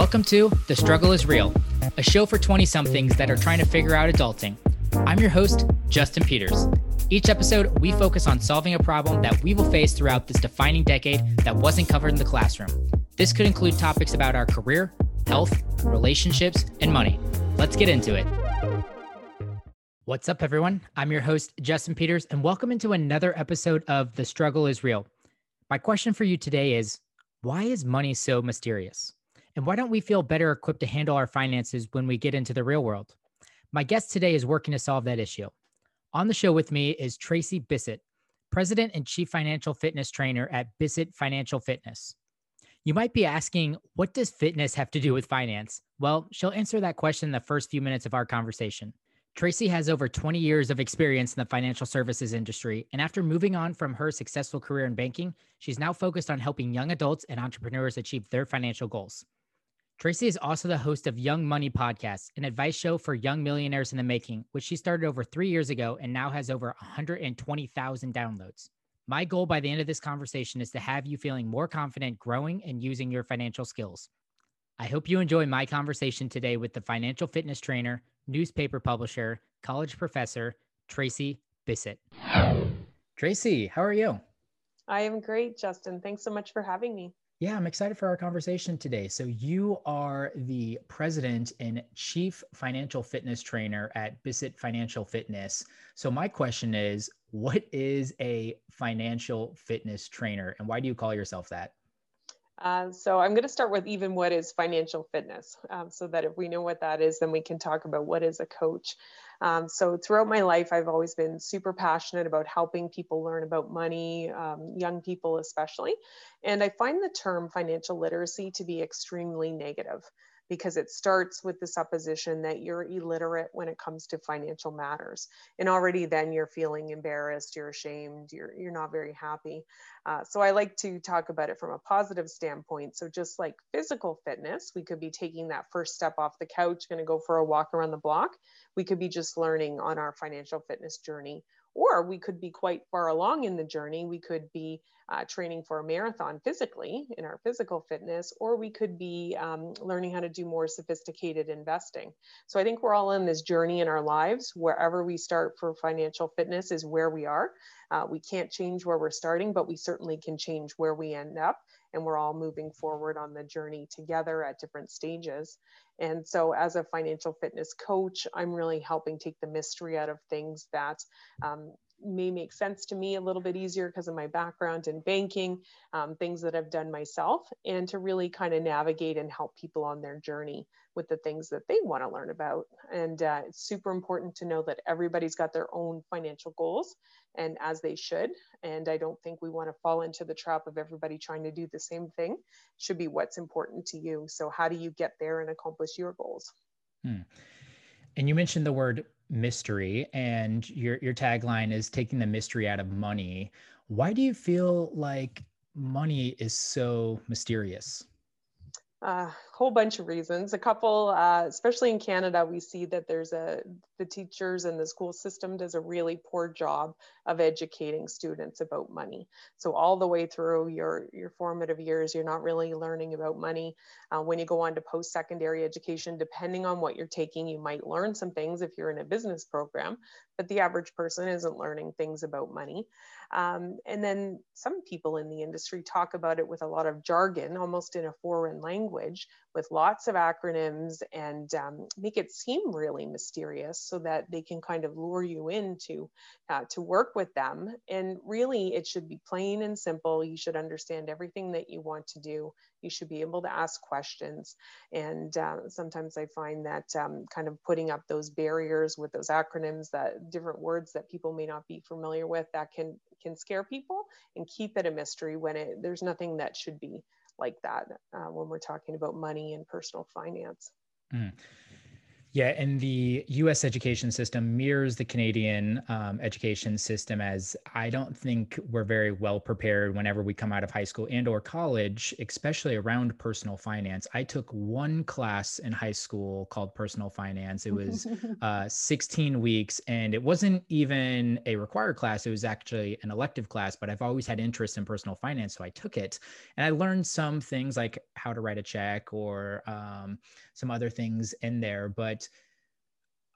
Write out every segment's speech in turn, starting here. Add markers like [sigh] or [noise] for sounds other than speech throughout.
Welcome to The Struggle is Real, a show for 20 somethings that are trying to figure out adulting. I'm your host, Justin Peters. Each episode, we focus on solving a problem that we will face throughout this defining decade that wasn't covered in the classroom. This could include topics about our career, health, relationships, and money. Let's get into it. What's up, everyone? I'm your host, Justin Peters, and welcome into another episode of The Struggle is Real. My question for you today is why is money so mysterious? And why don't we feel better equipped to handle our finances when we get into the real world? My guest today is working to solve that issue. On the show with me is Tracey Bissett, President and Chief Financial Fitness Trainer at Bissett Financial Fitness. You might be asking, what does fitness have to do with finance? Well, she'll answer that question in the first few minutes of our conversation. Tracey has over 20 years of experience in the financial services industry, and after moving on from her successful career in banking, she's now focused on helping young adults and entrepreneurs achieve their financial goals. Tracey is also the host of Young Money Podcast, an advice show for young millionaires in the making, which she started over three years ago and now has over 120,000 downloads. My goal by the end of this conversation is to have you feeling more confident growing and using your financial skills. I hope you enjoy my conversation today with the financial fitness trainer, newspaper publisher, college professor, Tracey Bissett. Tracey, how are you? I am great, Justin. Thanks so much for having me. Yeah, I'm excited for our conversation today. So, you are the president and chief financial fitness trainer at Bissett Financial Fitness. So, my question is what is a financial fitness trainer and why do you call yourself that? Uh, so I'm going to start with even what is financial fitness, um, so that if we know what that is, then we can talk about what is a coach. Um, so throughout my life, I've always been super passionate about helping people learn about money, um, young people especially. And I find the term financial literacy to be extremely negative because it starts with the supposition that you're illiterate when it comes to financial matters. And already then you're feeling embarrassed, you're ashamed, you're, you're not very happy. Uh, so I like to talk about it from a positive standpoint. So just like physical fitness, we could be taking that first step off the couch, going to go for a walk around the block. We could be just learning on our financial fitness journey or we could be quite far along in the journey. We could be uh, training for a marathon physically in our physical fitness, or we could be um, learning how to do more sophisticated investing. So I think we're all in this journey in our lives. Wherever we start for financial fitness is where we are. Uh, we can't change where we're starting, but we certainly can change where we end up and we're all moving forward on the journey together at different stages. And so, as a financial fitness coach, I'm really helping take the mystery out of things that um, may make sense to me a little bit easier because of my background in banking, um, things that I've done myself, and to really kind of navigate and help people on their journey with the things that they want to learn about. And uh, it's super important to know that everybody's got their own financial goals and as they should. And I don't think we want to fall into the trap of everybody trying to do the same thing. It should be what's important to you. So, how do you get there and accomplish your goals? Hmm. And you mentioned the word mystery, and your your tagline is taking the mystery out of money. Why do you feel like money is so mysterious? A whole bunch of reasons. A couple, uh, especially in Canada, we see that there's a the teachers and the school system does a really poor job of educating students about money. So all the way through your your formative years, you're not really learning about money. Uh, when you go on to post-secondary education, depending on what you're taking, you might learn some things if you're in a business program, but the average person isn't learning things about money. Um, and then some people in the industry talk about it with a lot of jargon, almost in a foreign language, with lots of acronyms and um, make it seem really mysterious so that they can kind of lure you into uh, to work with them. And really, it should be plain and simple. You should understand everything that you want to do. You should be able to ask questions. And uh, sometimes I find that um, kind of putting up those barriers with those acronyms, that different words that people may not be familiar with, that can can scare people and keep it a mystery when it there's nothing that should be like that uh, when we're talking about money and personal finance. Mm. Yeah, and the US education system mirrors the Canadian um, education system as I don't think we're very well prepared whenever we come out of high school and or college, especially around personal finance. I took one class in high school called personal finance. It was [laughs] uh, 16 weeks and it wasn't even a required class. It was actually an elective class, but I've always had interest in personal finance. So I took it and I learned some things like how to write a check or um, some other things in there. But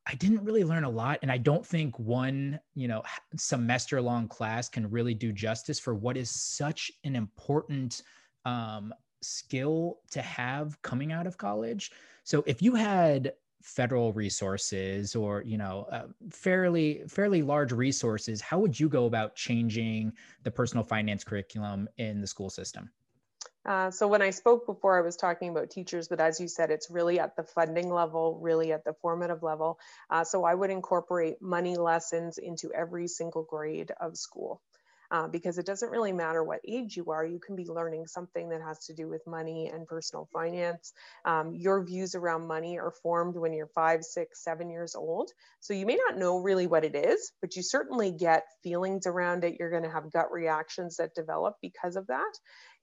I didn't really learn a lot. And I don't think one, you know, semester long class can really do justice for what is such an important um, skill to have coming out of college. So if you had federal resources or you know uh, fairly fairly large resources how would you go about changing the personal finance curriculum in the school system uh, so when I spoke before, I was talking about teachers, but as you said, it's really at the funding level, really at the formative level. Uh, so I would incorporate money lessons into every single grade of school uh, because it doesn't really matter what age you are. You can be learning something that has to do with money and personal finance. Um, your views around money are formed when you're five, six, seven years old. So you may not know really what it is, but you certainly get feelings around it. You're going to have gut reactions that develop because of that.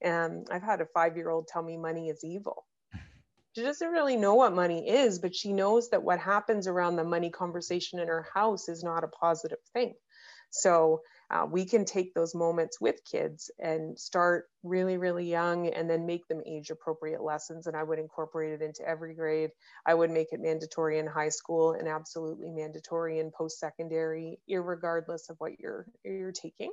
And I've had a five year old tell me money is evil she doesn't really know what money is, but she knows that what happens around the money conversation in her house is not a positive thing. So uh, we can take those moments with kids and start really, really young and then make them age appropriate lessons. And I would incorporate it into every grade. I would make it mandatory in high school and absolutely mandatory in post secondary, regardless of what you're, you're taking.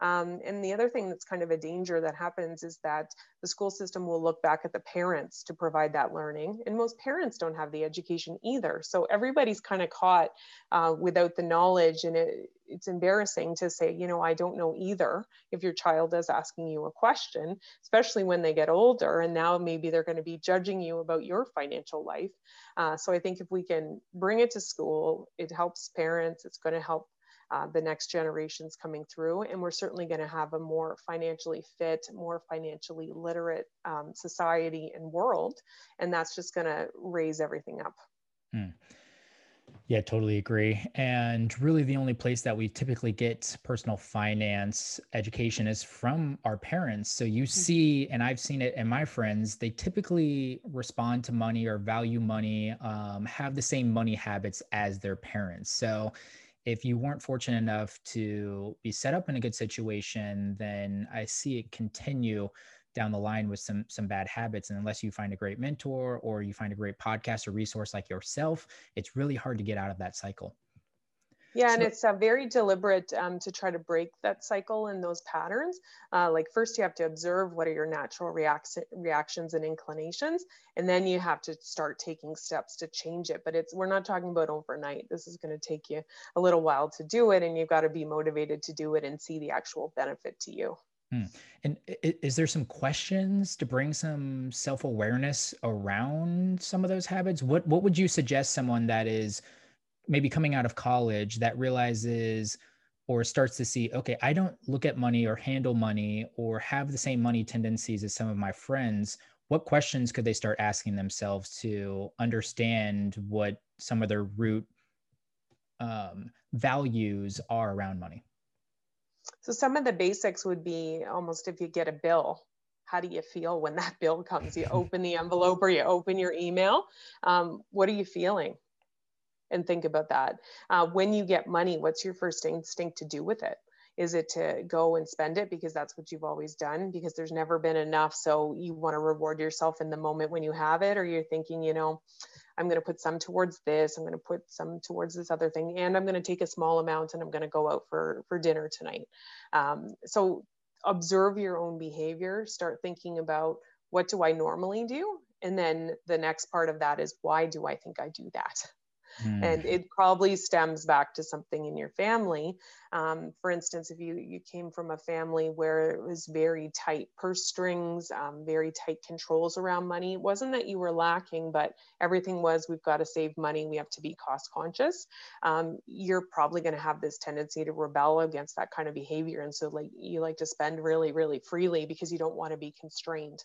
Um, and the other thing that's kind of a danger that happens is that the school system will look back at the parents to provide that learning. And most parents don't have the education either. So everybody's kind of caught uh, without the knowledge. And it, it's embarrassing to say, you know, I don't know either if your child is asking you a question, especially when they get older. And now maybe they're going to be judging you about your financial life. Uh, so I think if we can bring it to school, it helps parents, it's going to help uh, the next generations coming through. And we're certainly going to have a more financially fit, more financially literate um, society and world. And that's just going to raise everything up. Hmm. Yeah, totally agree. And really, the only place that we typically get personal finance education is from our parents. So you mm-hmm. see, and I've seen it in my friends, they typically respond to money or value money, um, have the same money habits as their parents. So if you weren't fortunate enough to be set up in a good situation, then I see it continue down the line with some some bad habits and unless you find a great mentor or you find a great podcast or resource like yourself it's really hard to get out of that cycle yeah, so, and it's uh, very deliberate um, to try to break that cycle and those patterns. Uh, like first, you have to observe what are your natural react- reactions and inclinations, and then you have to start taking steps to change it. But it's we're not talking about overnight. This is going to take you a little while to do it, and you've got to be motivated to do it and see the actual benefit to you. Hmm. And is there some questions to bring some self awareness around some of those habits? What What would you suggest someone that is maybe coming out of college that realizes or starts to see, okay, I don't look at money or handle money or have the same money tendencies as some of my friends. What questions could they start asking themselves to understand what some of their root um, values are around money? So, some of the basics would be almost if you get a bill, how do you feel when that bill comes? You open the envelope or you open your email. Um, what are you feeling? and think about that. Uh, when you get money, what's your first instinct to do with it? Is it to go and spend it because that's what you've always done? Because there's never been enough. So you want to reward yourself in the moment when you have it? Or you're thinking, you know, I'm going to put some towards this, I'm going to put some towards this other thing, and I'm going to take a small amount and I'm going to go out for, for dinner tonight. Um, so observe your own behavior, start thinking about what do I normally do? And then the next part of that is why do I think I do that? Mm. And it probably stems back to something in your family. Um, for instance, if you, you came from a family where it was very tight purse strings, um, very tight controls around money, it wasn't that you were lacking, but everything was we've got to save money, we have to be cost conscious. Um, you're probably going to have this tendency to rebel against that kind of behavior. And so, like, you like to spend really, really freely because you don't want to be constrained.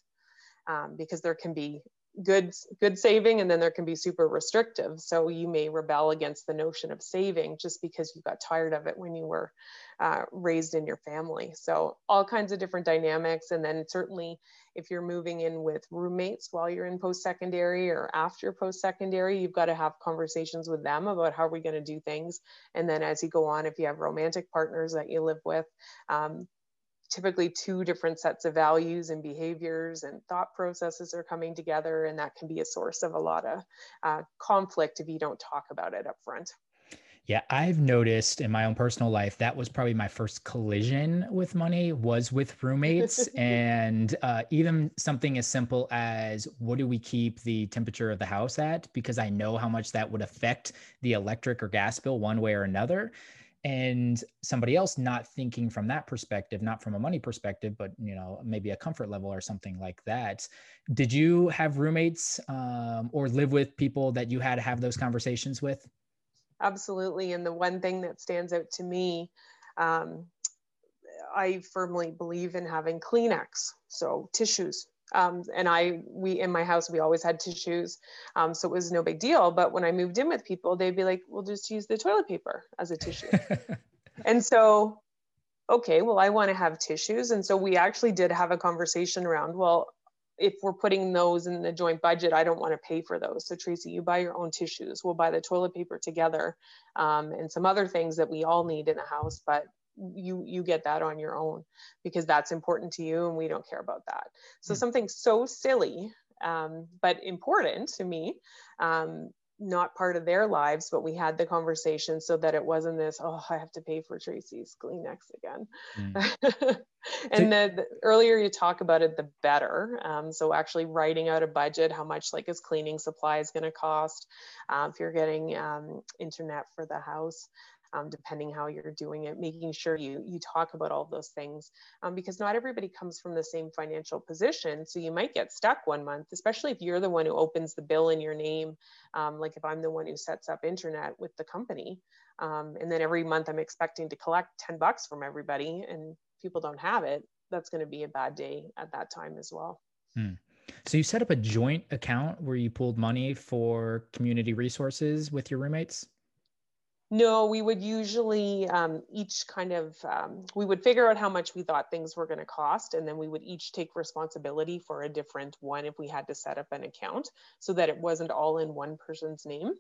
Um, because there can be good good saving and then there can be super restrictive. So you may rebel against the notion of saving just because you got tired of it when you were uh, raised in your family. So all kinds of different dynamics. And then certainly if you're moving in with roommates while you're in post-secondary or after post-secondary you've got to have conversations with them about how are we going to do things. And then as you go on if you have romantic partners that you live with um, typically two different sets of values and behaviors and thought processes are coming together and that can be a source of a lot of uh, conflict if you don't talk about it up front yeah i've noticed in my own personal life that was probably my first collision with money was with roommates. [laughs] And uh, even something as simple as what do we keep the temperature of the house at? Because i know how much that would affect the electric or gas bill one way or another and somebody else not thinking from that perspective not from a money perspective but you know maybe a comfort level or something like that. Did you have roommates um, or live with people that you had to have those conversations with? Absolutely and the one thing that stands out to me um, i firmly believe in having kleenex so tissues um, and I, we in my house, we always had tissues, um, so it was no big deal. But when I moved in with people, they'd be like, "We'll just use the toilet paper as a tissue." [laughs] and so, okay, well, I want to have tissues, and so we actually did have a conversation around, well, if we're putting those in the joint budget, I don't want to pay for those. So Tracey, you buy your own tissues. We'll buy the toilet paper together, um, and some other things that we all need in a house, but you you get that on your own because that's important to you and we don't care about that so mm. something so silly um, but important to me um, not part of their lives but we had the conversation so that it wasn't this oh i have to pay for tracey's kleenex again mm. [laughs] and the, the, earlier you talk about it the better um, so actually writing out a budget how much like is cleaning supplies going to cost um, if you're getting um, internet for the house um, depending how you're doing it, making sure you you talk about all those things um, because not everybody comes from the same financial position. So you might get stuck one month, especially if you're the one who opens the bill in your name. Um, like if I'm the one who sets up internet with the company, um, and then every month I'm expecting to collect 10 bucks from everybody, and people don't have it, that's going to be a bad day at that time as well. Hmm. So you set up a joint account where you pulled money for community resources with your roommates? No, we would usually um, each kind of, um, we would figure out how much we thought things were going to cost, and then we would each take responsibility for a different one if we had to set up an account so that it wasn't all in one person's name,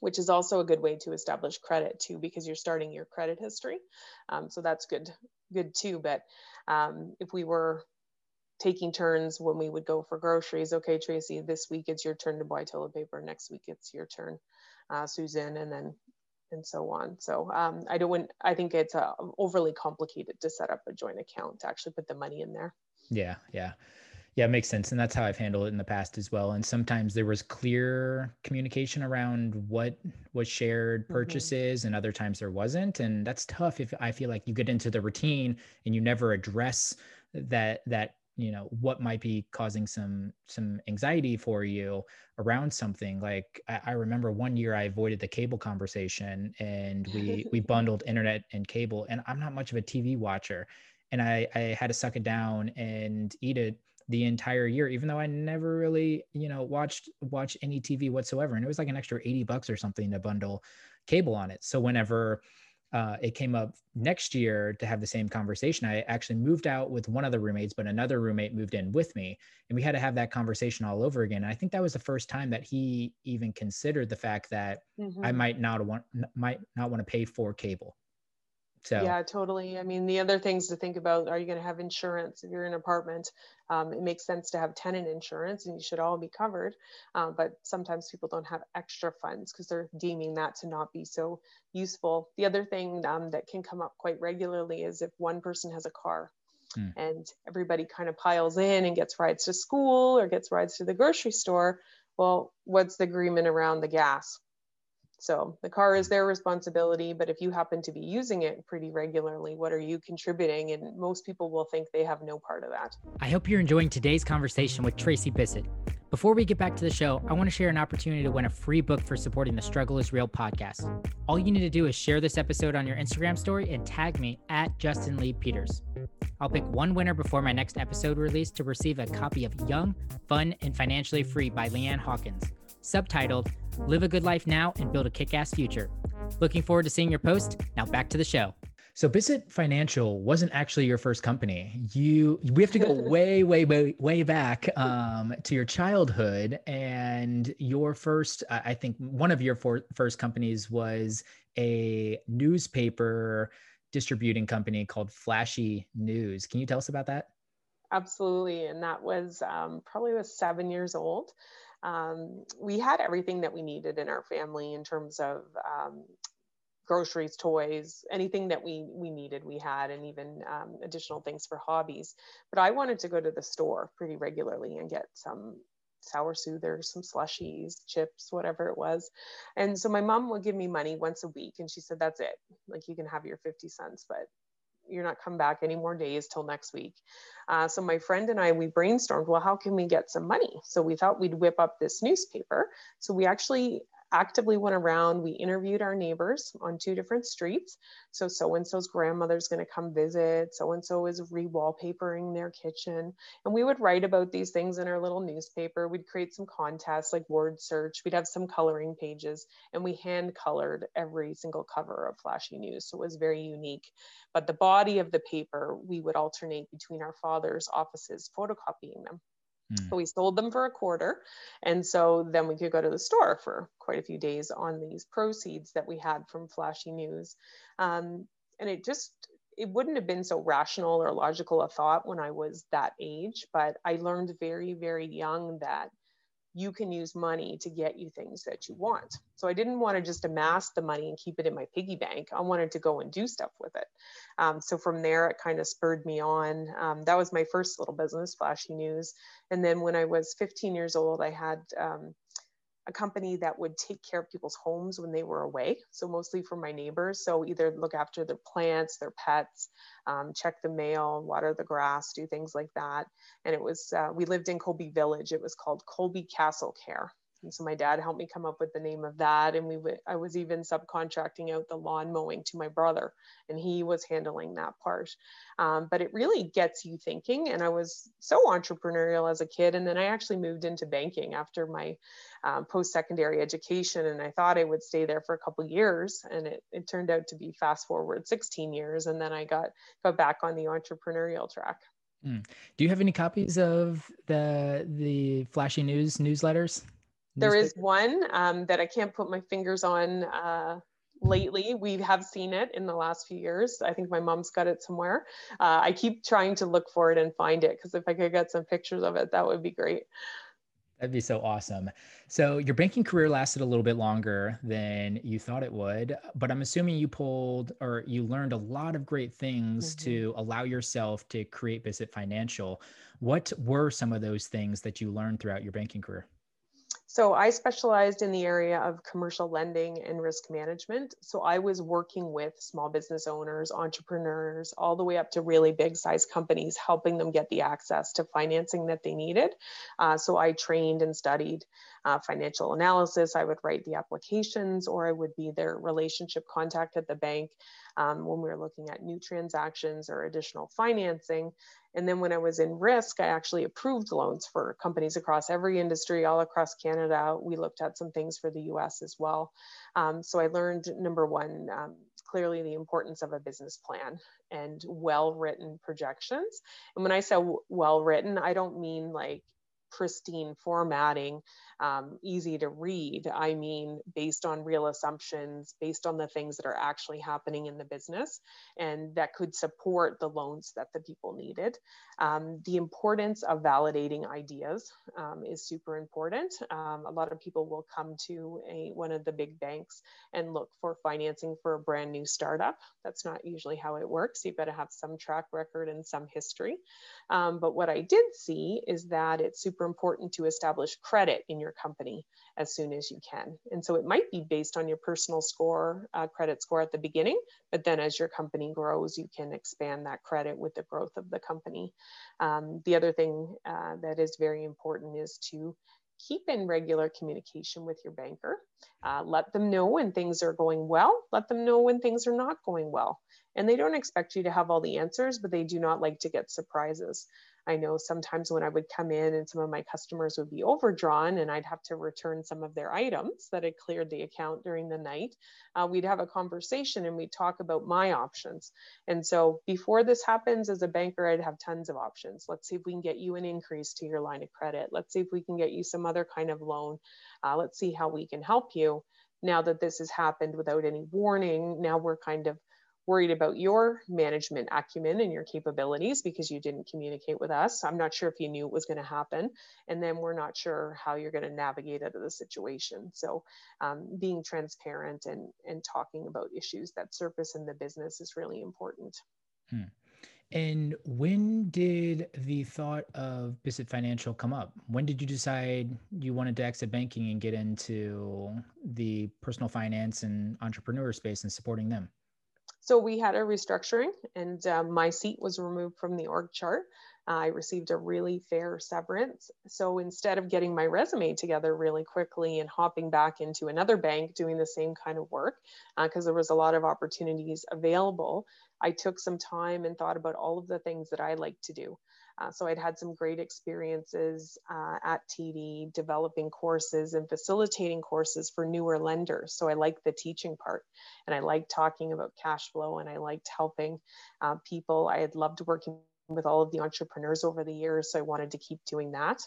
which is also a good way to establish credit too, because you're starting your credit history. Um, so that's good, good too. But um, if we were taking turns when we would go for groceries, okay, Tracey, this week it's your turn to buy toilet paper, next week it's your turn. Uh, Susan, and then and so on. So um, I don't. I think it's uh, overly complicated to set up a joint account to actually put the money in there. Yeah, yeah, yeah. It makes sense, and that's how I've handled it in the past as well. And sometimes there was clear communication around what was shared mm-hmm. purchases, mm-hmm. and other times there wasn't. And that's tough if I feel like you get into the routine and you never address that that you know what might be causing some some anxiety for you around something. Like I, I, remember one year i avoided the cable conversation and we we [laughs] bundled internet and cable and i'm not much of a tv watcher. And i i had to suck it down and eat it the entire year even though i never really you know watched watch any tv whatsoever. And it was like an extra 80 bucks or something to bundle cable on it. So whenever uh, it came up next year to have the same conversation. I actually moved out with one of the roommates, but another roommate moved in with me, and we had to have that conversation all over again. And I think that was the first time that he even considered the fact that mm-hmm. I might not want might not want to pay for cable. So yeah, totally. I mean, the other things to think about: Are you going to have insurance if you're in an apartment? Um, it makes sense to have tenant insurance, and you should all be covered. Um, but sometimes people don't have extra funds because they're deeming that to not be so useful. The other thing um, that can come up quite regularly is if one person has a car. Hmm. And everybody kind of piles in and gets rides to school or gets rides to the grocery store. Well, what's the agreement around the gas? So the car is mm-hmm. their responsibility, but if you happen to be using it pretty regularly, what are you contributing? And most people will think they have no part of that. I hope you're enjoying today's conversation with Tracey Bissett. Before we get back to the show, I want to share an opportunity to win a free book for supporting the Struggle is Real podcast. All you need to do is share this episode on your Instagram story and tag me at Justin Lee Peters. I'll pick one winner before my next episode release to receive a copy of Young, Fun and Financially Free by Leanne Hawkins, subtitled Live a Good Life Now and Build a Kick Ass Future. Looking forward to seeing your post. Now back to the show. So Bissett Financial wasn't actually your first company. You we have to go [laughs] way, way, way, way back um, to your childhood, and your first, I think, one of your for, first companies was a newspaper distributing company called Flashy News. Can you tell us about that? Absolutely, and that was um, probably was seven years old. Um, we had everything that we needed in our family in terms of um, groceries, toys, anything that we we needed, we had, and even um, additional things for hobbies. But I wanted to go to the store pretty regularly and get some sour soothers, some slushies, chips, whatever it was. And so my mom would give me money once a week, and she said, "That's it. Like you can have your fifty cents, but." You're not come back any more days till next week. Uh, so my friend and I, we brainstormed, well, how can we get some money? So we thought we'd whip up this newspaper. So we actually actively went around. We interviewed our neighbors on two different streets. So, so and so's grandmother's going to come visit, so and so is re-wallpapering their kitchen. And we would write about these things in our little newspaper. We'd create some contests like word search. We'd have some coloring pages, and we hand colored every single cover of Flashy News. So it was very unique. But the body of the paper, we would alternate between our father's offices photocopying them. Mm. We sold them for a quarter. And so then we could go to the store for quite a few days on these proceeds that we had from flashy news. Um, and it just, it wouldn't have been so rational or logical a thought when I was that age, but I learned very, very young that you can use money to get you things that you want. So I didn't want to just amass the money and keep it in my piggy bank. I wanted to go and do stuff with it. Um, so from there, it kind of spurred me on. Um, that was my first little business, Flashy News. And then when I was 15 years old, I had um, a company that would take care of people's homes when they were away. So mostly for my neighbors. So either look after their plants, their pets, um, check the mail, water the grass, do things like that. And it was, uh, we lived in Colby Village. It was called Colby Castle Care. So my dad helped me come up with the name of that. And we w- I was even subcontracting out the lawn mowing to my brother, and he was handling that part. Um, but it really gets you thinking. And I was so entrepreneurial as a kid. And then I actually moved into banking after my um, post secondary education. And I thought I would stay there for a couple years. And it, it turned out to be fast forward 16 years. And then I got, got back on the entrepreneurial track. Mm. Do you have any copies of the the flashy news newsletters? There is one um, that I can't put my fingers on uh, lately. We have seen it in the last few years. I think my mom's got it somewhere. Uh, I keep trying to look for it and find it because if I could get some pictures of it, that would be great. That'd be so awesome. So your banking career lasted a little bit longer than you thought it would, but I'm assuming you pulled or you learned a lot of great things mm-hmm. to allow yourself to create Bissett Financial. What were some of those things that you learned throughout your banking career? So I specialized in the area of commercial lending and risk management. So I was working with small business owners, entrepreneurs, all the way up to really big size companies, helping them get the access to financing that they needed. Uh, so I trained and studied uh, financial analysis. I would write the applications, or I would be their relationship contact at the bank um, when we were looking at new transactions or additional financing. And then when I was in risk, I actually approved loans for companies across every industry, all across Canada. We looked at some things for the US as well. Um, so I learned number one, um, clearly the importance of a business plan and well written projections. And when I say well written, I don't mean like pristine formatting um, easy to read. I mean, based on real assumptions, based on the things that are actually happening in the business, and that could support the loans that the people needed. Um, the importance of validating ideas um, is super important. Um, a lot of people will come to a, one of the big banks and look for financing for a brand new startup. That's not usually how it works. You've got to have some track record and some history. Um, but what I did see is that it's super important to establish credit in your your company as soon as you can. And so it might be based on your personal score, uh, credit score at the beginning, but then as your company grows, you can expand that credit with the growth of the company. Um, the other thing uh, that is very important is to keep in regular communication with your banker. Uh, let them know when things are going well, let them know when things are not going well. And they don't expect you to have all the answers, but they do not like to get surprises. I know sometimes when I would come in and some of my customers would be overdrawn and I'd have to return some of their items that had cleared the account during the night, uh, we'd have a conversation and we'd talk about my options. And so before this happens, as a banker, I'd have tons of options. Let's see if we can get you an increase to your line of credit. Let's see if we can get you some other kind of loan. Uh, let's see how we can help you. Now that this has happened without any warning, now we're kind of worried about your management acumen and your capabilities because you didn't communicate with us. I'm not sure if you knew it was going to happen. And then we're not sure how you're going to navigate out of the situation. So um, being transparent and, and talking about issues that surface in the business is really important. Hmm. And when did the thought of Bissett Financial come up? When did you decide you wanted to exit banking and get into the personal finance and entrepreneur space and supporting them? So we had a restructuring and um, my seat was removed from the org chart. Uh, I received a really fair severance. So instead of getting my resume together really quickly and hopping back into another bank doing the same kind of work, because uh, there was a lot of opportunities available, I took some time and thought about all of the things that I like to do. Uh, so I'd had some great experiences uh, at TD developing courses and facilitating courses for newer lenders. So I liked the teaching part and I liked talking about cash flow and I liked helping uh, people. I had loved working with all of the entrepreneurs over the years. So I wanted to keep doing that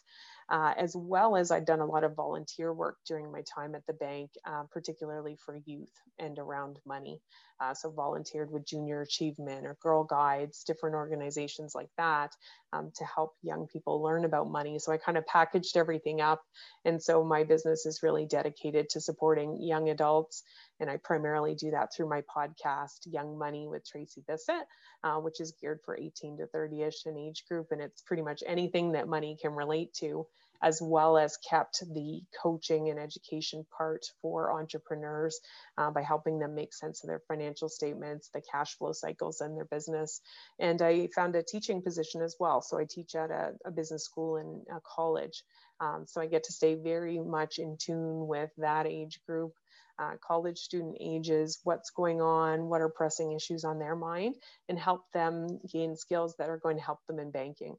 uh, as well as I'd done a lot of volunteer work during my time at the bank, uh, particularly for youth and around money. Uh, so volunteered with Junior Achievement or Girl Guides, different organizations like that um, to help young people learn about money. So I kind of packaged everything up. And so my business is really dedicated to supporting young adults. And I primarily do that through my podcast, Young Money with Tracey Bissett, uh, which is geared for 18 to 30 ish in age group. And it's pretty much anything that money can relate to as well as kept the coaching and education part for entrepreneurs uh, by helping them make sense of their financial statements, the cash flow cycles in their business. And I found a teaching position as well. So I teach at a, a business school and a college. Um, so I get to stay very much in tune with that age group. Uh, college student ages, what's going on, what are pressing issues on their mind, and help them gain skills that are going to help them in banking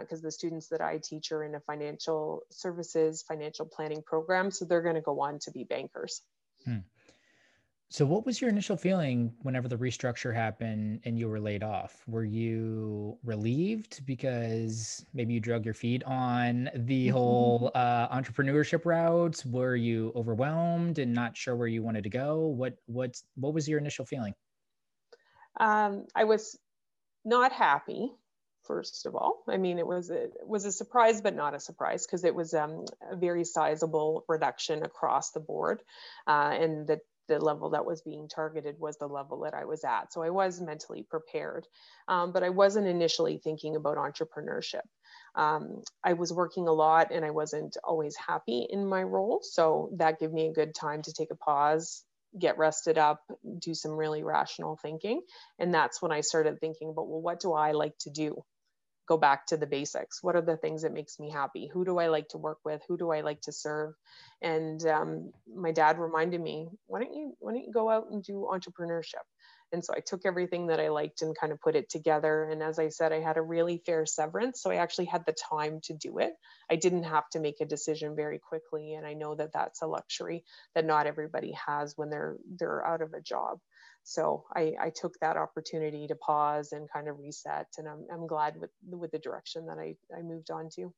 because uh, the students that I teach are in a financial services, financial planning program. So they're going to go on to be bankers. Hmm. So, what was your initial feeling whenever the restructure happened and you were laid off? Were you relieved because maybe you drug your feet on the mm-hmm. whole uh, entrepreneurship route? Were you overwhelmed and not sure where you wanted to go? What what what was your initial feeling? Um, I was not happy first of all. I mean, it was a, it was a surprise, but not a surprise because it was um, a very sizable reduction across the board. Uh, and the, the level that was being targeted was the level that I was at. So I was mentally prepared, um, but I wasn't initially thinking about entrepreneurship. Um, I was working a lot and I wasn't always happy in my role. So that gave me a good time to take a pause, get rested up, do some really rational thinking. And that's when I started thinking about, well, what do I like to do? Go back to the basics. What are the things that makes me happy? Who do i like to work with? Who do i like to serve? And um, my dad reminded me why don't you why don't you go out and do entrepreneurship? And so i took everything that i liked and kind of put it together. And as i said i had a really fair severance so i actually had the time to do it. I didn't have to make a decision very quickly and i know that that's a luxury that not everybody has when they're they're out of a job so I, I, took that opportunity to pause and kind of reset and I'm, I'm glad with, with the direction that I, I moved on to.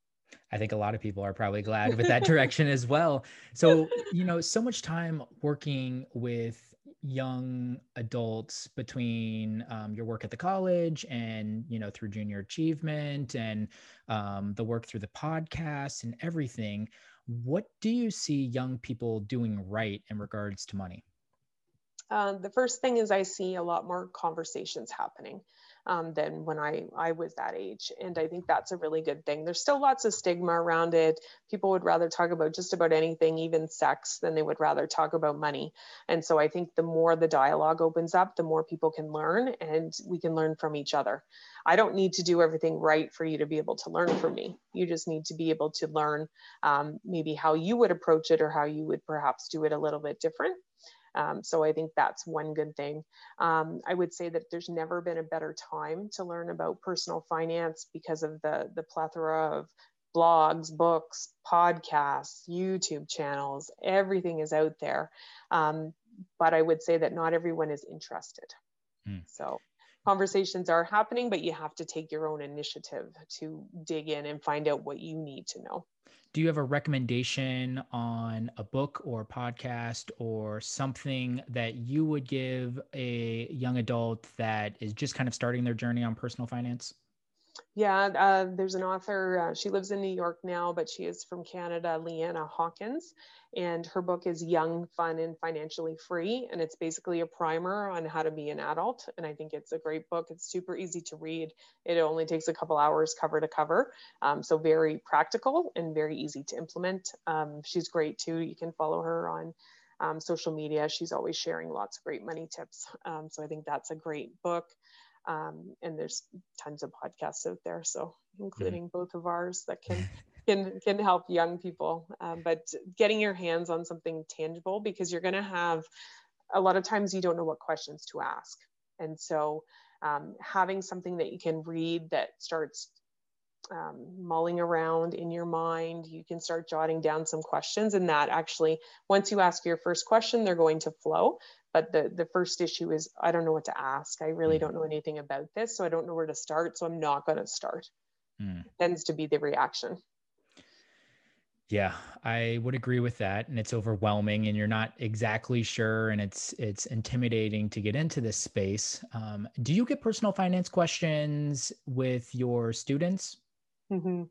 I think a lot of people are probably glad with that [laughs] direction as well. So, you know, so much time working with young adults between um, your work at the college and, you know, through junior achievement and um, the work through the podcast and everything. What do you see young people doing right in regards to money? Um, the first thing is I see a lot more conversations happening um, than when I, I was that age. And I think that's a really good thing. There's still lots of stigma around it. People would rather talk about just about anything, even sex, than they would rather talk about money. And so I think the more the dialogue opens up, the more people can learn and we can learn from each other. I don't need to do everything right for you to be able to learn from me. You just need to be able to learn um, maybe how you would approach it or how you would perhaps do it a little bit different Um, so I think that's one good thing. Um, I would say that there's never been a better time to learn about personal finance because of the the plethora of blogs, books, podcasts, YouTube channels. Everything is out there. Um, but I would say that not everyone is interested. Mm. So conversations are happening, but you have to take your own initiative to dig in and find out what you need to know. Do you have a recommendation on a book or podcast or something that you would give a young adult that is just kind of starting their journey on personal finance? Yeah, uh, there's an author. Uh, she lives in New York now, but she is from Canada, Leanna Hawkins. And her book is Young, Fun, and Financially Free. And it's basically a primer on how to be an adult. And I think it's a great book. It's super easy to read. It only takes a couple hours cover to cover. Um, so very practical and very easy to implement. Um, she's great too. You can follow her on um, social media. She's always sharing lots of great money tips. Um, so I think that's a great book. Um, and there's tons of podcasts out there so including mm. both of ours that can [laughs] can can help young people um, but getting your hands on something tangible because you're going to have a lot of times you don't know what questions to ask and so um, having something that you can read that starts um, mulling around in your mind you can start jotting down some questions and that actually once you ask your first question they're going to flow. But the the first issue is i don't know what to ask. I really mm. don't know anything about this so i don't know where to start so i'm not going to start. Mm. tends to be the reaction. Yeah i would agree with that and it's overwhelming and you're not exactly sure and it's it's intimidating to get into this space. Um, do you get personal finance questions with your students Mm-hmm.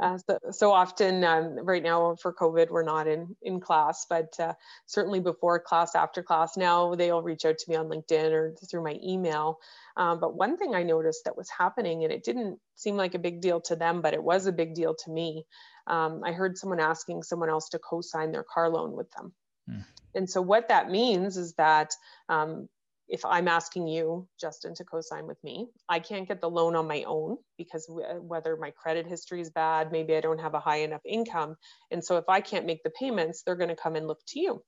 Uh, so, so, often, um, right now for COVID, we're not in in class, but uh, certainly before class, after class, now they'll reach out to me on LinkedIn or through my email. Um, but one thing I noticed that was happening, and it didn't seem like a big deal to them, but it was a big deal to me. Um, I heard someone asking someone else to co-sign their car loan with them. Mm. And so what that means is that um, if I'm asking you, Justin, to co-sign with me, I can't get the loan on my own because whether my credit history is bad, maybe I don't have a high enough income. And so if I can't make the payments, they're going to come and look to you.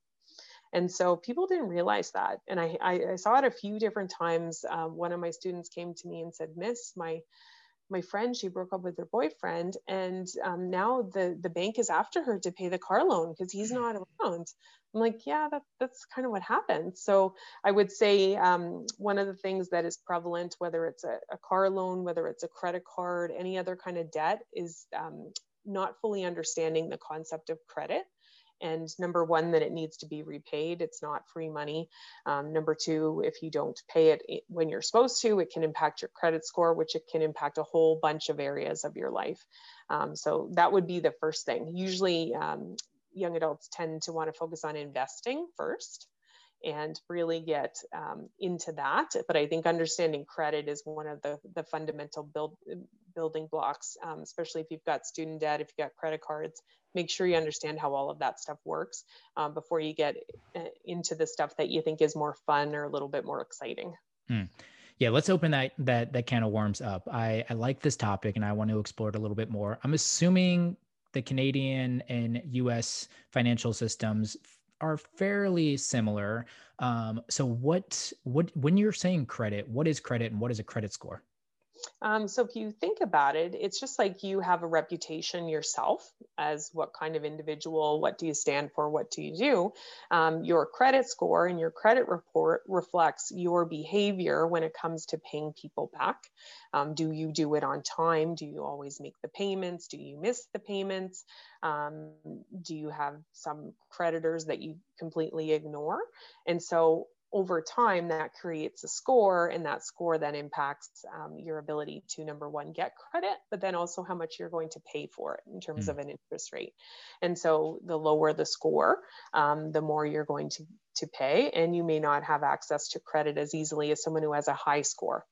And so people didn't realize that. And I, I, I saw it a few different times. Um, one of my students came to me and said, Miss, my my friend she broke up with her boyfriend and um, now the the bank is after her to pay the car loan because he's not around i'm like yeah that, that's kind of what happened. So i would say um, one of the things that is prevalent whether it's a, a, car loan whether it's a credit card any other kind of debt is um, not fully understanding the concept of credit. And number one that it needs to be repaid. It's not free money. Um, number two if you don't pay it when you're supposed to it can impact your credit score which it can impact a whole bunch of areas of your life. Um, so that would be the first thing. Usually um, young adults tend to want to focus on investing first and really get um, into that. But I think understanding credit is one of the, the fundamental build, building blocks, um, especially if you've got student debt, if you've got credit cards, make sure you understand how all of that stuff works um, before you get uh, into the stuff that you think is more fun or a little bit more exciting. Hmm. Yeah, let's open that that that can of worms up. I, I like this topic and I want to explore it a little bit more. I'm assuming the Canadian and US financial systems are fairly similar. Um, so what what when you're saying credit, what is credit and what is a credit score? Um, so if you think about it, it's just like you have a reputation yourself as what kind of individual, what do you stand for, what do you do? Um, your credit score and your credit report reflects your behavior when it comes to paying people back. Um, do you do it on time? Do you always make the payments? Do you miss the payments? Um, do you have some creditors that you completely ignore? And so over time that creates a score and that score then impacts um, your ability to number one get credit but then also how much you're going to pay for it in terms mm. of an interest rate and so the lower the score um, the more you're going to to pay and you may not have access to credit as easily as someone who has a high score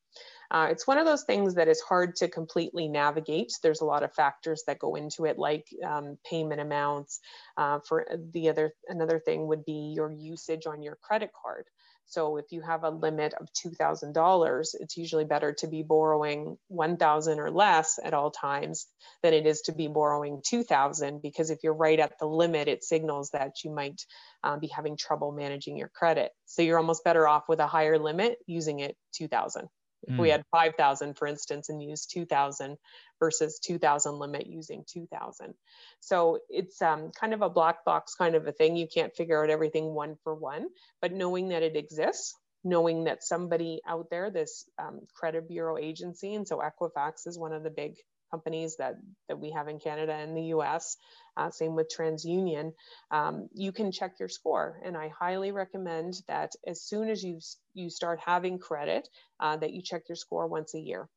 Uh, it's one of those things that is hard to completely navigate. There's a lot of factors that go into it, like um, payment amounts. Uh, for the other, another thing would be your usage on your credit card. So if you have a limit of $2,000, it's usually better to be borrowing 1,000 or less at all times than it is to be borrowing 2,000 because if you're right at the limit, it signals that you might um, be having trouble managing your credit. So you're almost better off with a higher limit using it 2,000. If we hmm. had 5,000, for instance, and used 2,000 versus 2,000 limit using 2,000. So it's um, kind of a black box kind of a thing. You can't figure out everything one for one, but knowing that it exists, knowing that somebody out there, this um, credit bureau agency, and so Equifax is one of the big companies that, that we have in Canada and the US, uh, same with TransUnion, um, you can check your score. And I highly recommend that as soon as you, you start having credit, uh, that you check your score once a year.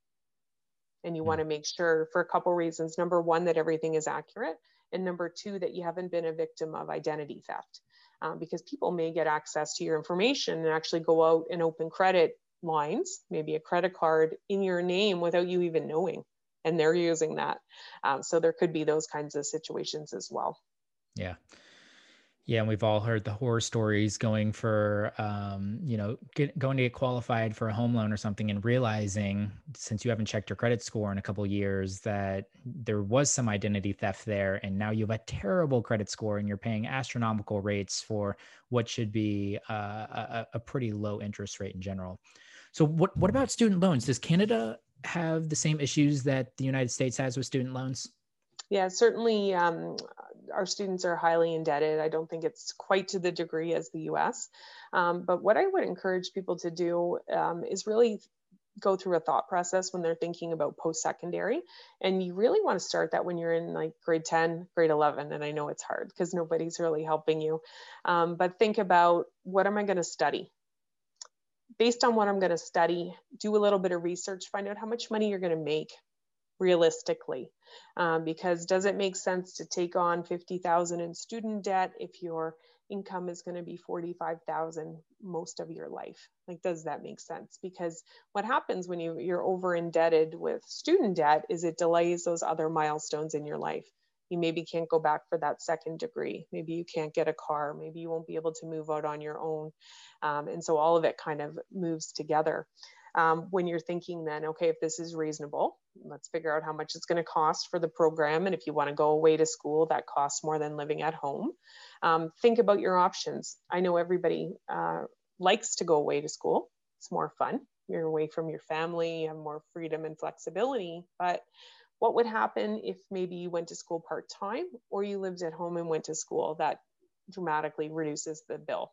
And you mm-hmm. want to make sure for a couple reasons. Number one, that everything is accurate. And number two, that you haven't been a victim of identity theft. Um, because people may get access to your information and actually go out and open credit lines, maybe a credit card in your name without you even knowing and they're using that. Um, so there could be those kinds of situations as well. Yeah. Yeah, and we've all heard the horror stories going for, um, you know, get, going to get qualified for a home loan or something, and realizing since you haven't checked your credit score in a couple years that there was some identity theft there, and now you have a terrible credit score, and you're paying astronomical rates for what should be uh, a, a pretty low interest rate in general. So, what what about student loans? Does Canada have the same issues that the United States has with student loans? Yeah, certainly um, our students are highly indebted. I don't think it's quite to the degree as the US. Um, but what I would encourage people to do um, is really go through a thought process when they're thinking about post-secondary and you really want to start that when you're in like grade 10 grade 11 and i know it's hard because nobody's really helping you um, but think about what am i going to study based on what I'm going to study, do a little bit of research, find out how much money you're going to make realistically. Um, because does it make sense to take on 50,000 in student debt if your income is going to be 45,000 most of your life? Like, does that make sense? Because what happens when you, you're over indebted with student debt is it delays those other milestones in your life you maybe can't go back for that second degree. Maybe you can't get a car. Maybe you won't be able to move out on your own. Um, and so all of it kind of moves together. Um, when you're thinking then, okay, if this is reasonable, let's figure out how much it's going to cost for the program. And if you want to go away to school, that costs more than living at home. Um, think about your options. I know everybody uh, likes to go away to school. It's more fun. You're away from your family, you have more freedom and flexibility. But what would happen if maybe you went to school part time or you lived at home and went to school? That dramatically reduces the bill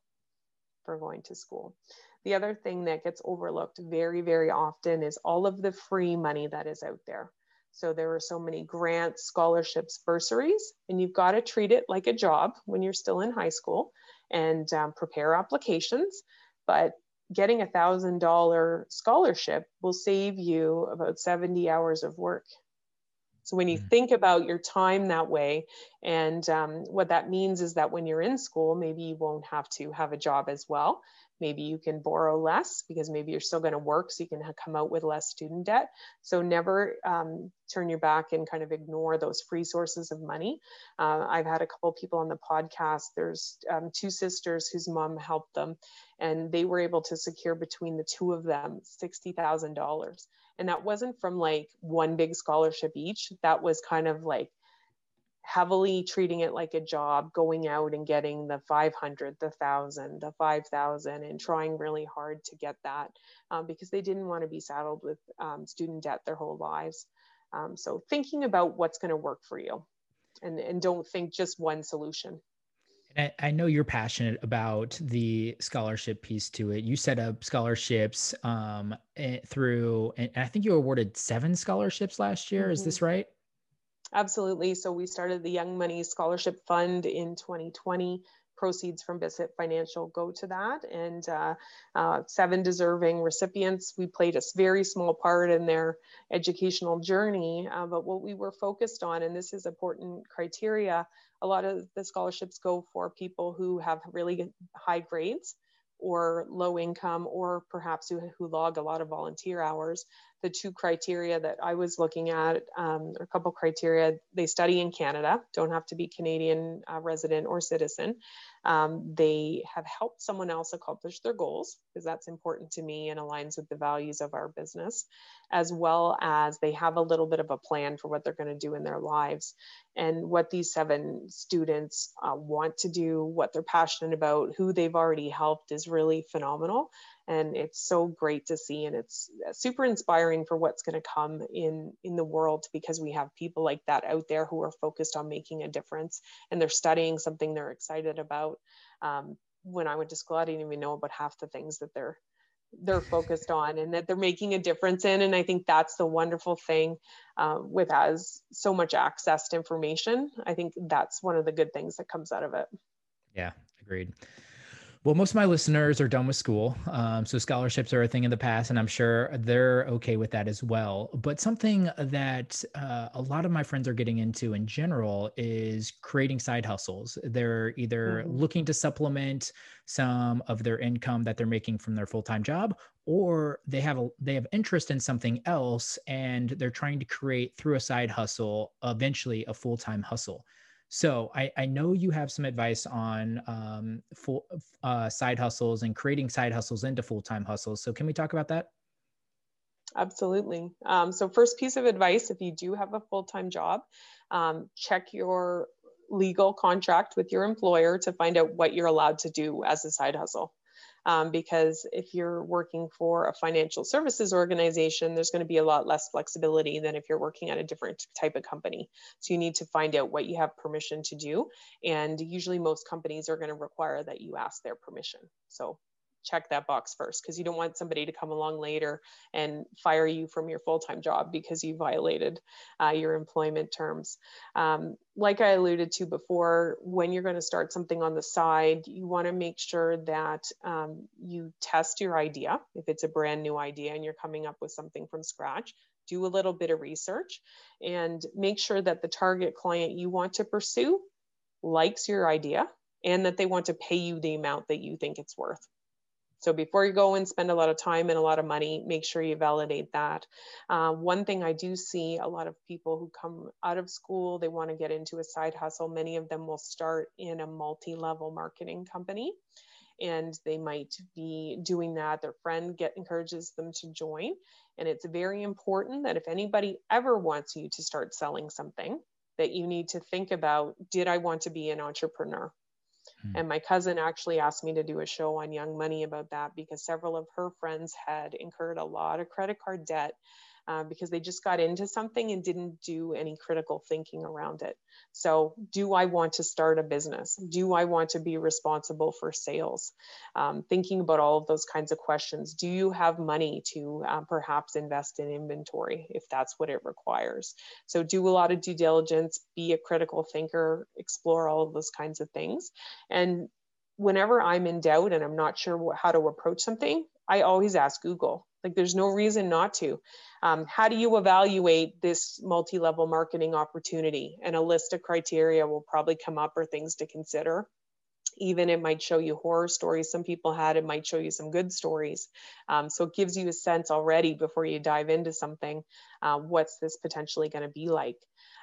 for going to school. The other thing that gets overlooked very, very often is all of the free money that is out there. So there are so many grants, scholarships, bursaries, and you've got to treat it like a job when you're still in high school and um, prepare applications. But getting a thousand dollar scholarship will save you about 70 hours of work so when you mm-hmm. think about your time that way, and um, what that means is that when you're in school, maybe you won't have to have a job as well. Maybe you can borrow less because maybe you're still going to work, so you can come out with less student debt. So never um, turn your back and kind of ignore those free sources of money. Uh, I've had a couple people on the podcast. There's um, two sisters whose mom helped them, and they were able to secure between the two of them sixty thousand dollars and that wasn't from like one big scholarship each. That was kind of like heavily treating it like a job going out and getting the 500 the 1000 the 5000 and trying really hard to get that um, because they didn't want to be saddled with um, student debt their whole lives. Um, so thinking about what's going to work for you and, and don't think just one solution I, I know you're passionate about the scholarship piece to it. You set up scholarships um, eh, through, and I think you awarded seven scholarships last year. Mm-hmm. Is this right? Absolutely. So we started the Young Money Scholarship Fund in 2020 proceeds from Bissett Financial go to that. And uh, uh, seven deserving recipients, we played a very small part in their educational journey. Uh, but what we were focused on, and this is important criteria, a lot of the scholarships go for people who have really high grades or low income or perhaps who, who log a lot of volunteer hours the two criteria that I was looking at, um, a couple criteria. They study in Canada, don't have to be Canadian uh, resident or citizen. Um, they have helped someone else accomplish their goals, because that's important to me and aligns with the values of our business, as well as they have a little bit of a plan for what they're going to do in their lives. And what these seven students uh, want to do, what they're passionate about, who they've already helped is really phenomenal and it's so great to see and it's uh, super inspiring for what's going to come in in the world because we have people like that out there who are focused on making a difference and they're studying something they're excited about. Um, when i went to school i didn't even know about half the things that they're they're focused [laughs] on and that they're making a difference in and i think that's the wonderful thing uh, with as so much access to information. I think that's one of the good things that comes out of it. Yeah agreed well, most of my listeners are done with school. Um, so scholarships are a thing in the past, and I'm sure they're okay with that as well. But something that uh, a lot of my friends are getting into in general is creating side hustles. They're either mm-hmm. looking to supplement some of their income that they're making from their full-time job, or they have a they have interest in something else and they're trying to create through a side hustle eventually a full-time hustle. So I, I know you have some advice on um, full uh, side hustles and creating side hustles into full time hustles. So can we talk about that? Absolutely. Um, so first piece of advice: if you do have a full time job, um, check your legal contract with your employer to find out what you're allowed to do as a side hustle um, because if you're working for a financial services organization, there's going to be a lot less flexibility than if you're working at a different type of company. So you need to find out what you have permission to do. And usually most companies are going to require that you ask their permission. So check that box first because you don't want somebody to come along later and fire you from your full-time job because you violated uh, your employment terms. Um, like I alluded to before, when you're going to start something on the side, you want to make sure that um, you test your idea. If it's a brand new idea and you're coming up with something from scratch, do a little bit of research and make sure that the target client you want to pursue likes your idea and that they want to pay you the amount that you think it's worth. So before you go and spend a lot of time and a lot of money, make sure you validate that. Uh, one thing I do see a lot of people who come out of school, they want to get into a side hustle. Many of them will start in a multi-level marketing company and they might be doing that. Their friend get encourages them to join. And it's very important that if anybody ever wants you to start selling something, that you need to think about, did I want to be an entrepreneur? Hmm. And my cousin actually asked me to do a show on Young Money about that because several of her friends had incurred a lot of credit card debt uh, because they just got into something and didn't do any critical thinking around it. So, do I want to start a business? Do I want to be responsible for sales? Um, thinking about all of those kinds of questions. Do you have money to um, perhaps invest in inventory if that's what it requires? So, do a lot of due diligence, be a critical thinker, explore all of those kinds of things. And whenever I'm in doubt and I'm not sure how to approach something, I always ask Google. Like there's no reason not to. Um, how do you evaluate this multi-level marketing opportunity? And a list of criteria will probably come up or things to consider. Even it might show you horror stories some people had, it might show you some good stories. Um, so it gives you a sense already before you dive into something, uh, what's this potentially going to be like.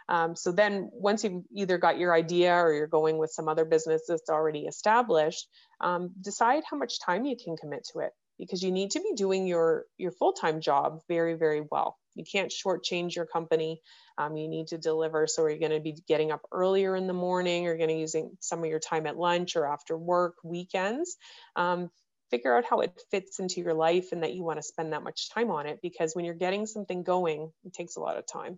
Um, so then once you've either got your idea or you're going with some other business that's already established, um, decide how much time you can commit to it because you need to be doing your your full-time job very very well. You can't shortchange your company. Um, you need to deliver. So you're going to be getting up earlier in the morning? You're going to using some of your time at lunch or after work weekends? Um, figure out how it fits into your life and that you want to spend that much time on it because when you're getting something going it takes a lot of time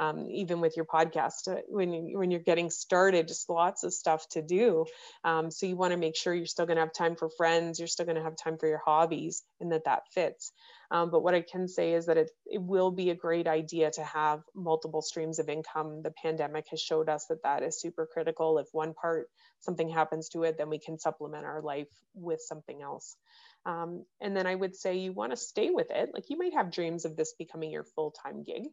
um, even with your podcast uh, when you, when you're getting started just lots of stuff to do. Um, so you want to make sure you're still going to have time for friends you're still going to have time for your hobbies and that that fits. Um, but what i can say is that it, it will be a great idea to have multiple streams of income. The pandemic has showed us that that is super critical. If one part something happens to it then we can supplement our life with something else um, and then I would say you want to stay with it. Like you might have dreams of this becoming your full time gig.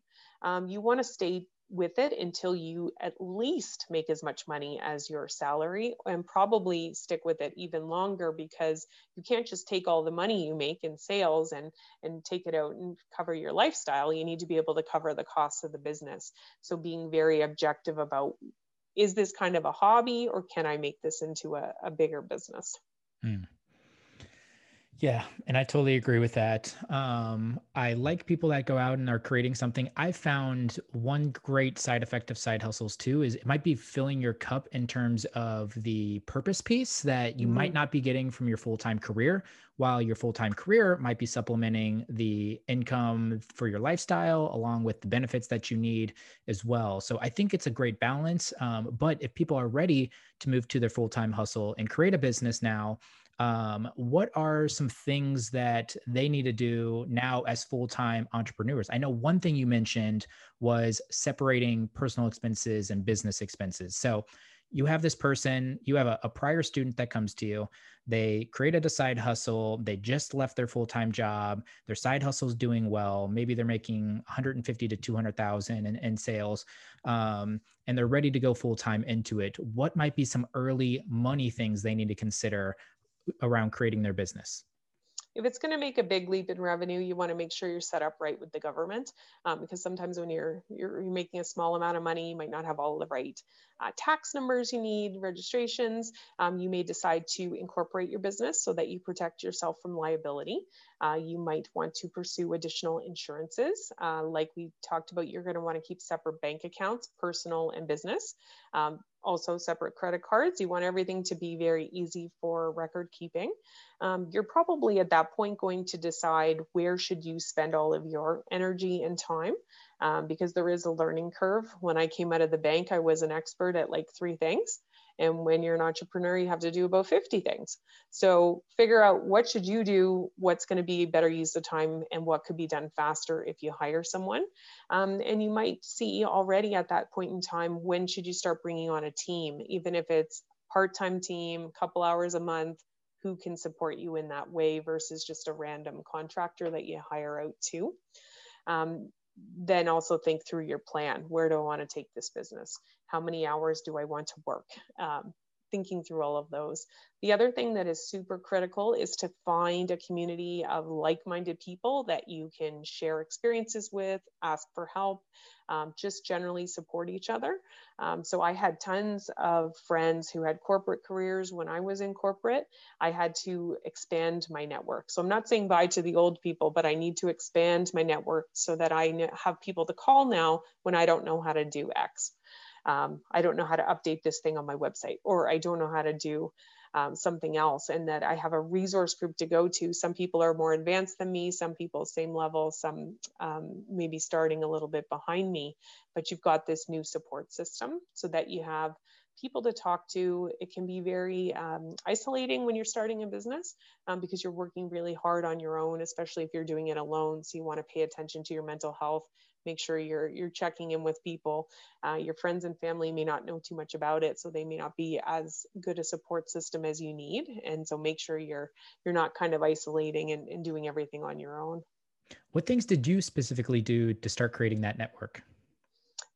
Um, you want to stay with it until you at least make as much money as your salary and probably stick with it even longer because you can't just take all the money you make in sales and and take it out and cover your lifestyle you need to be able to cover the costs of the business so being very objective about is this kind of a hobby or can i make this into a, a bigger business hmm. Yeah, and I totally agree with that. Um, I like people that go out and are creating something. I found one great side effect of side hustles too is it might be filling your cup in terms of the purpose piece that you mm-hmm. might not be getting from your full time career, while your full time career might be supplementing the income for your lifestyle along with the benefits that you need as well. So I think it's a great balance. Um, but if people are ready to move to their full time hustle and create a business now, um, what are some things that they need to do now as full-time entrepreneurs? I know one thing you mentioned was separating personal expenses and business expenses. So you have this person you have a, a prior student that comes to you. They created a side hustle. They just left their full-time job. Their side hustle is doing well. Maybe they're making 150 to 200000 in, in sales um, and they're ready to go full-time into it. What might be some early money things they need to consider around creating their business? if it's going to make a big leap in revenue, you want to make sure you're set up right with the government, um, because sometimes when you're, you're, making a small amount of money, you might not have all the right uh, tax numbers you need, registrations. Um, you may decide to incorporate your business so that you protect yourself from liability. Uh, you might want to pursue additional insurances, uh, like we talked about. You're going to want to keep separate bank accounts, personal and business. Um, also separate credit cards. You want everything to be very easy for record keeping. Um, you're probably at that point going to decide where should you spend all of your energy and time um, because there is a learning curve. When I came out of the bank, I was an expert at like three things. And when you're an entrepreneur, you have to do about 50 things. So figure out what should you do, what's going to be better use of time, and what could be done faster if you hire someone. Um, and you might see already at that point in time when should you start bringing on a team, even if it's part-time team, couple hours a month, who can support you in that way versus just a random contractor that you hire out to. Um, then also think through your plan. Where do I want to take this business? How many hours do I want to work? Um, thinking through all of those. The other thing that is super critical is to find a community of like minded people that you can share experiences with, ask for help, um, just generally support each other. Um, so I had tons of friends who had corporate careers when I was in corporate. I had to expand my network. So I'm not saying bye to the old people, but I need to expand my network so that I have people to call now when I don't know how to do X. Um, I don't know how to update this thing on my website, or I don't know how to do um, something else and that I have a resource group to go to. Some people are more advanced than me, some people same level, some um, maybe starting a little bit behind me, but you've got this new support system so that you have people to talk to. It can be very um, isolating when you're starting a business um, because you're working really hard on your own, especially if you're doing it alone. So you want to pay attention to your mental health, make sure you're you're checking in with people. Uh, your friends and family may not know too much about it, so they may not be as good a support system as you need. And so make sure you're you're not kind of isolating and, and doing everything on your own. What things did you specifically do to start creating that network?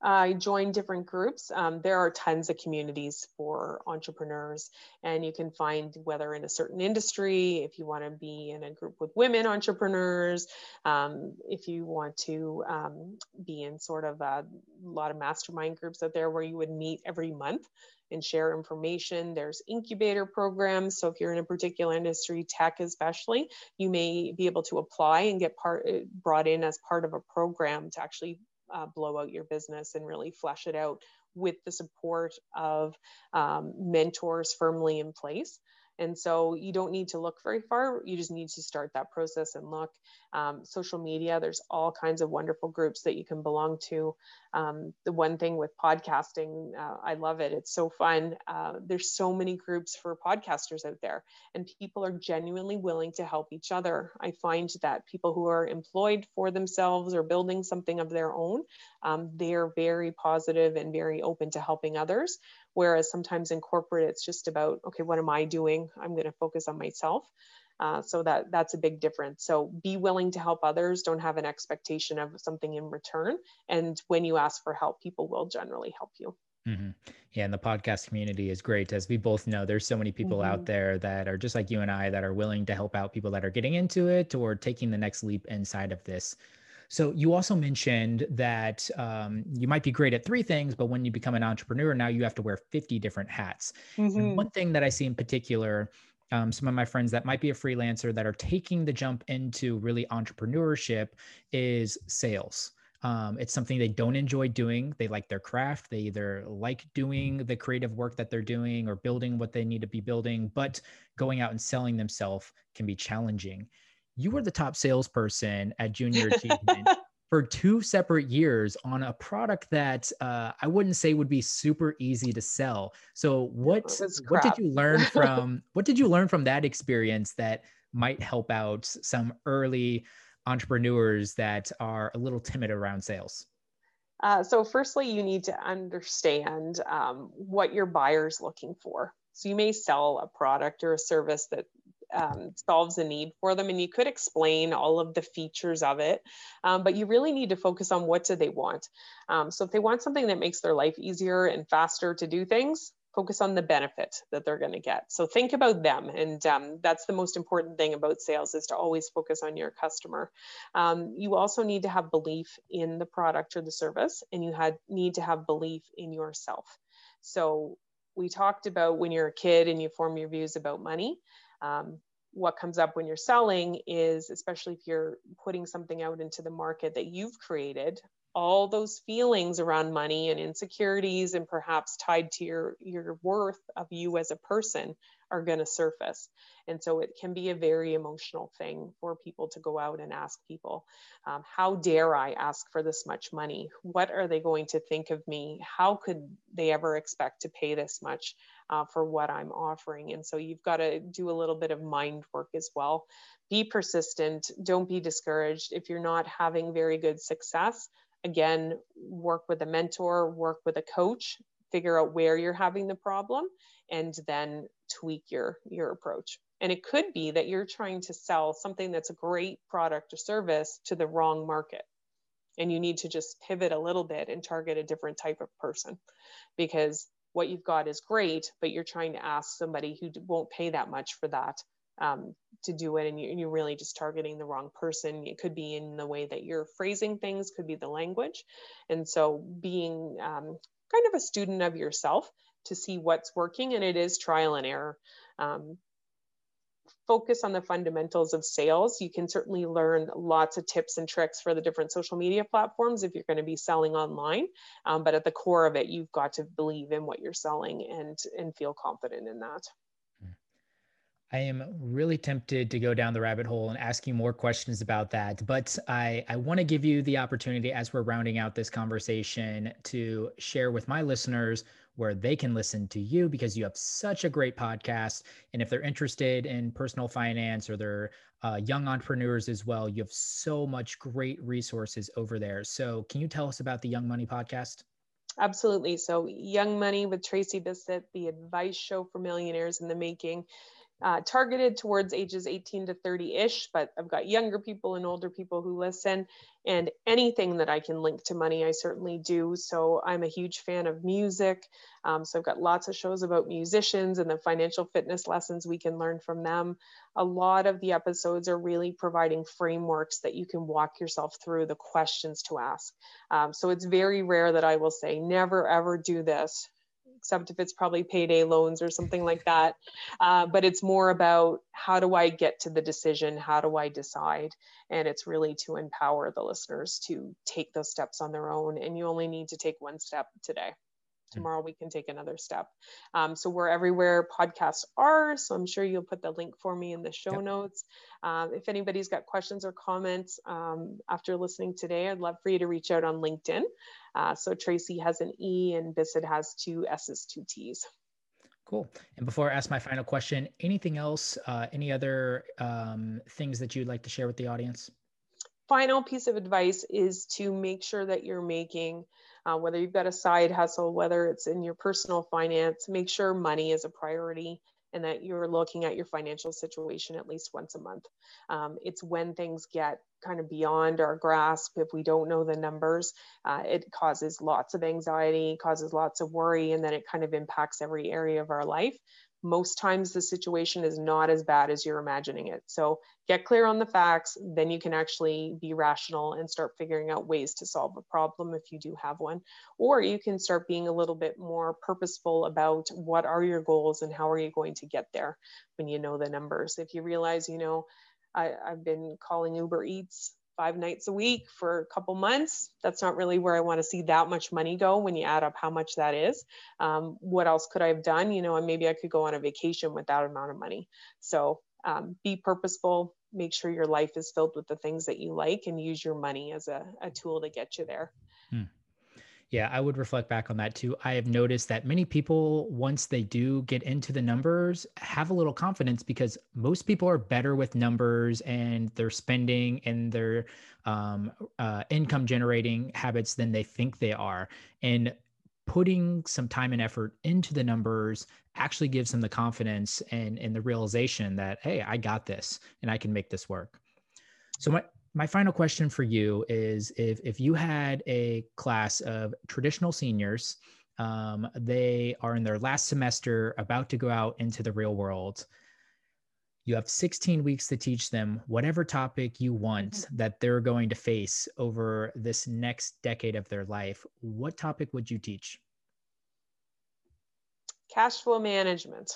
I joined different groups. Um, there are tons of communities for entrepreneurs, and you can find whether in a certain industry, if you want to be in a group with women entrepreneurs, um, if you want to um, be in sort of a, lot of mastermind groups out there where you would meet every month and share information. There's incubator programs. So if you're in a particular industry, tech especially, you may be able to apply and get part brought in as part of a program to actually uh, blow out your business and really flesh it out with the support of um, mentors firmly in place. And so you don't need to look very far. You just need to start that process and look. Um, social media, there's all kinds of wonderful groups that you can belong to. Um, the one thing with podcasting, uh, I love it. It's so fun. Uh, there's so many groups for podcasters out there, and people are genuinely willing to help each other. I find that people who are employed for themselves or building something of their own, um, they're very positive and very open to helping others. Whereas sometimes in corporate, it's just about, okay, what am I doing? I'm going to focus on myself. Uh, so that that's a big difference. So be willing to help others. Don't have an expectation of something in return. And when you ask for help, people will generally help you. Mm-hmm. Yeah, and the podcast community is great. As we both know, there's so many people mm-hmm. out there that are just like you and I that are willing to help out people that are getting into it or taking the next leap inside of this. So you also mentioned that um, you might be great at three things, but when you become an entrepreneur, now you have to wear 50 different hats. Mm-hmm. one thing that I see in particular, um, some of my friends that might be a freelancer that are taking the jump into really entrepreneurship is sales. Um, it's something they don't enjoy doing. They like their craft. They either like doing the creative work that they're doing or building what they need to be building, but going out and selling themselves can be challenging. You were the top salesperson at Junior Achievement [laughs] for two separate years on a product that uh, I wouldn't say would be super easy to sell. So what what did you learn from [laughs] what did you learn from that experience that might help out some early entrepreneurs that are a little timid around sales? Uh, so, firstly, you need to understand um, what your buyer's looking for. So, you may sell a product or a service that um, solves a need for them, and you could explain all of the features of it, um, but you really need to focus on what do they want. Um, so, if they want something that makes their life easier and faster to do things, focus on the benefit that they're going to get. So think about them and um, that's the most important thing about sales is to always focus on your customer. Um, you also need to have belief in the product or the service and you had need to have belief in yourself. So we talked about when you're a kid and you form your views about money um, what comes up when you're selling is especially if you're putting something out into the market that you've created all those feelings around money and insecurities and perhaps tied to your your worth of you as a person are going to surface. And so it can be a very emotional thing for people to go out and ask people um, how dare i ask for this much money? What are they going to think of me? How could they ever expect to pay this much uh, for what i'm offering? And so you've got to do a little bit of mind work as well. Be persistent. Don't be discouraged. If you're not having very good success again, work with a mentor, work with a coach, figure out where you're having the problem, and then tweak your, your approach. And it could be that you're trying to sell something that's a great product or service to the wrong market. And you need to just pivot a little bit and target a different type of person because what you've got is great, but you're trying to ask somebody who won't pay that much for that um, to do it and you, are really just targeting the wrong person it could be in the way that you're phrasing things could be the language and so being um, kind of a student of yourself to see what's working and it is trial and error. Um, focus on the fundamentals of sales. You can certainly learn lots of tips and tricks for the different social media platforms if you're going to be selling online um, but at the core of it you've got to believe in what you're selling and and feel confident in that I am really tempted to go down the rabbit hole and ask you more questions about that. But I, I want to give you the opportunity as we're rounding out this conversation to share with my listeners where they can listen to you because you have such a great podcast. And if they're interested in personal finance or they're uh, young entrepreneurs as well, you have so much great resources over there. So, can you tell us about the Young Money podcast? Absolutely. So, Young Money with Tracey Bissett, the advice show for millionaires in the making uh, targeted towards ages 18 to 30 ish, but I've got younger people and older people who listen. And anything that I can link to money, I certainly do. So I'm a huge fan of music. Um, so I've got lots of shows about musicians and the financial fitness lessons we can learn from them. A lot of the episodes are really providing frameworks that you can walk yourself through the questions to ask. Um, so it's very rare that I will say, never ever do this except if it's probably payday loans or something like that. Uh, but it's more about how do I get to the decision? How do I decide? And it's really to empower the listeners to take those steps on their own. And you only need to take one step today. Hmm. tomorrow we can take another step. Um, so we're everywhere podcasts are. So I'm sure you'll put the link for me in the show yep. notes. Um, if anybody's got questions or comments um, after listening today, I'd love for you to reach out on LinkedIn. Uh, so Tracey has an E and Bissett has two S's, two T's. Cool. And before I ask my final question, anything else, uh, any other um, things that you'd like to share with the audience? Final piece of advice is to make sure that you're making uh, whether you've got a side hustle, whether it's in your personal finance, make sure money is a priority and that you're looking at your financial situation at least once a month. Um, it's when things get kind of beyond our grasp, if we don't know the numbers, uh, it causes lots of anxiety, causes lots of worry, and then it kind of impacts every area of our life most times the situation is not as bad as you're imagining it. So get clear on the facts, then you can actually be rational and start figuring out ways to solve a problem if you do have one. Or you can start being a little bit more purposeful about what are your goals and how are you going to get there when you know the numbers. If you realize, you know, I, have been calling Uber Eats five nights a week for a couple months. That's not really where i want to see that much money go when you add up how much that is. Um, what else could i have done? You know and maybe i could go on a vacation with that amount of money. So um, be purposeful. Make sure your life is filled with the things that you like and use your money as a, a tool to get you there. Yeah, I would reflect back on that too. I have noticed that many people, once they do get into the numbers, have a little confidence because most people are better with numbers and their spending and their um, uh, income generating habits than they think they are. And putting some time and effort into the numbers actually gives them the confidence and, and the realization that, hey, I got this and I can make this work. So, my, my final question for you is if, if you had a class of traditional seniors, um, they are in their last semester, about to go out into the real world. You have 16 weeks to teach them whatever topic you want mm-hmm. that they're going to face over this next decade of their life. What topic would you teach? Cash flow management.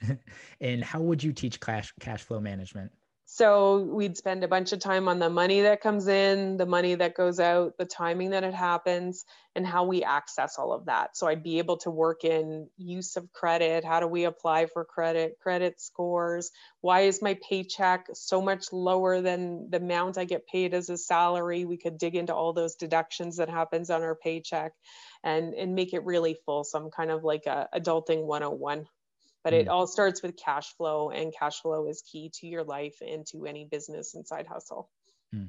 [laughs] and how would you teach cash cash flow management? So we'd spend a bunch of time on the money that comes in, the money that goes out, the timing that it happens, and how we access all of that. So I'd be able to work in use of credit. How do we apply for credit, credit scores? Why is my paycheck so much lower than the amount I get paid as a salary? We could dig into all those deductions that happens on our paycheck and, and make it really full. So I'm kind of like a adulting 101 but it mm. all starts with cash flow and cash flow is key to your life and to any business and side hustle. Mm.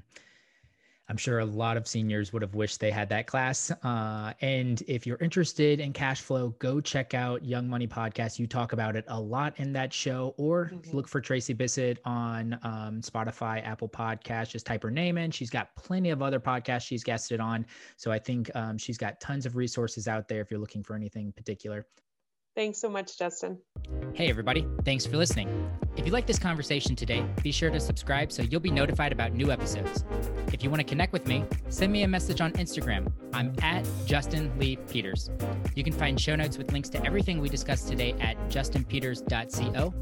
i'm sure a lot of seniors would have wished they had that class. Uh, and if you're interested in cash flow go check out young money podcast. You talk about it a lot in that show or mm-hmm. look for tracey bissett on um, spotify apple podcast just type her name in. She's got plenty of other podcasts she's guested on. So i think um, she's got tons of resources out there if you're looking for anything particular Thanks so much, Justin. Hey, everybody. Thanks for listening. If you like this conversation today, be sure to subscribe so you'll be notified about new episodes. If you want to connect with me, send me a message on Instagram. I'm at Justin Lee Peters. You can find show notes with links to everything we discussed today at justinpeters.co.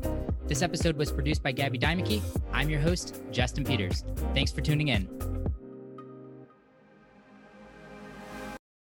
This episode was produced by Gabby Dimeke. I'm your host, Justin Peters. Thanks for tuning in.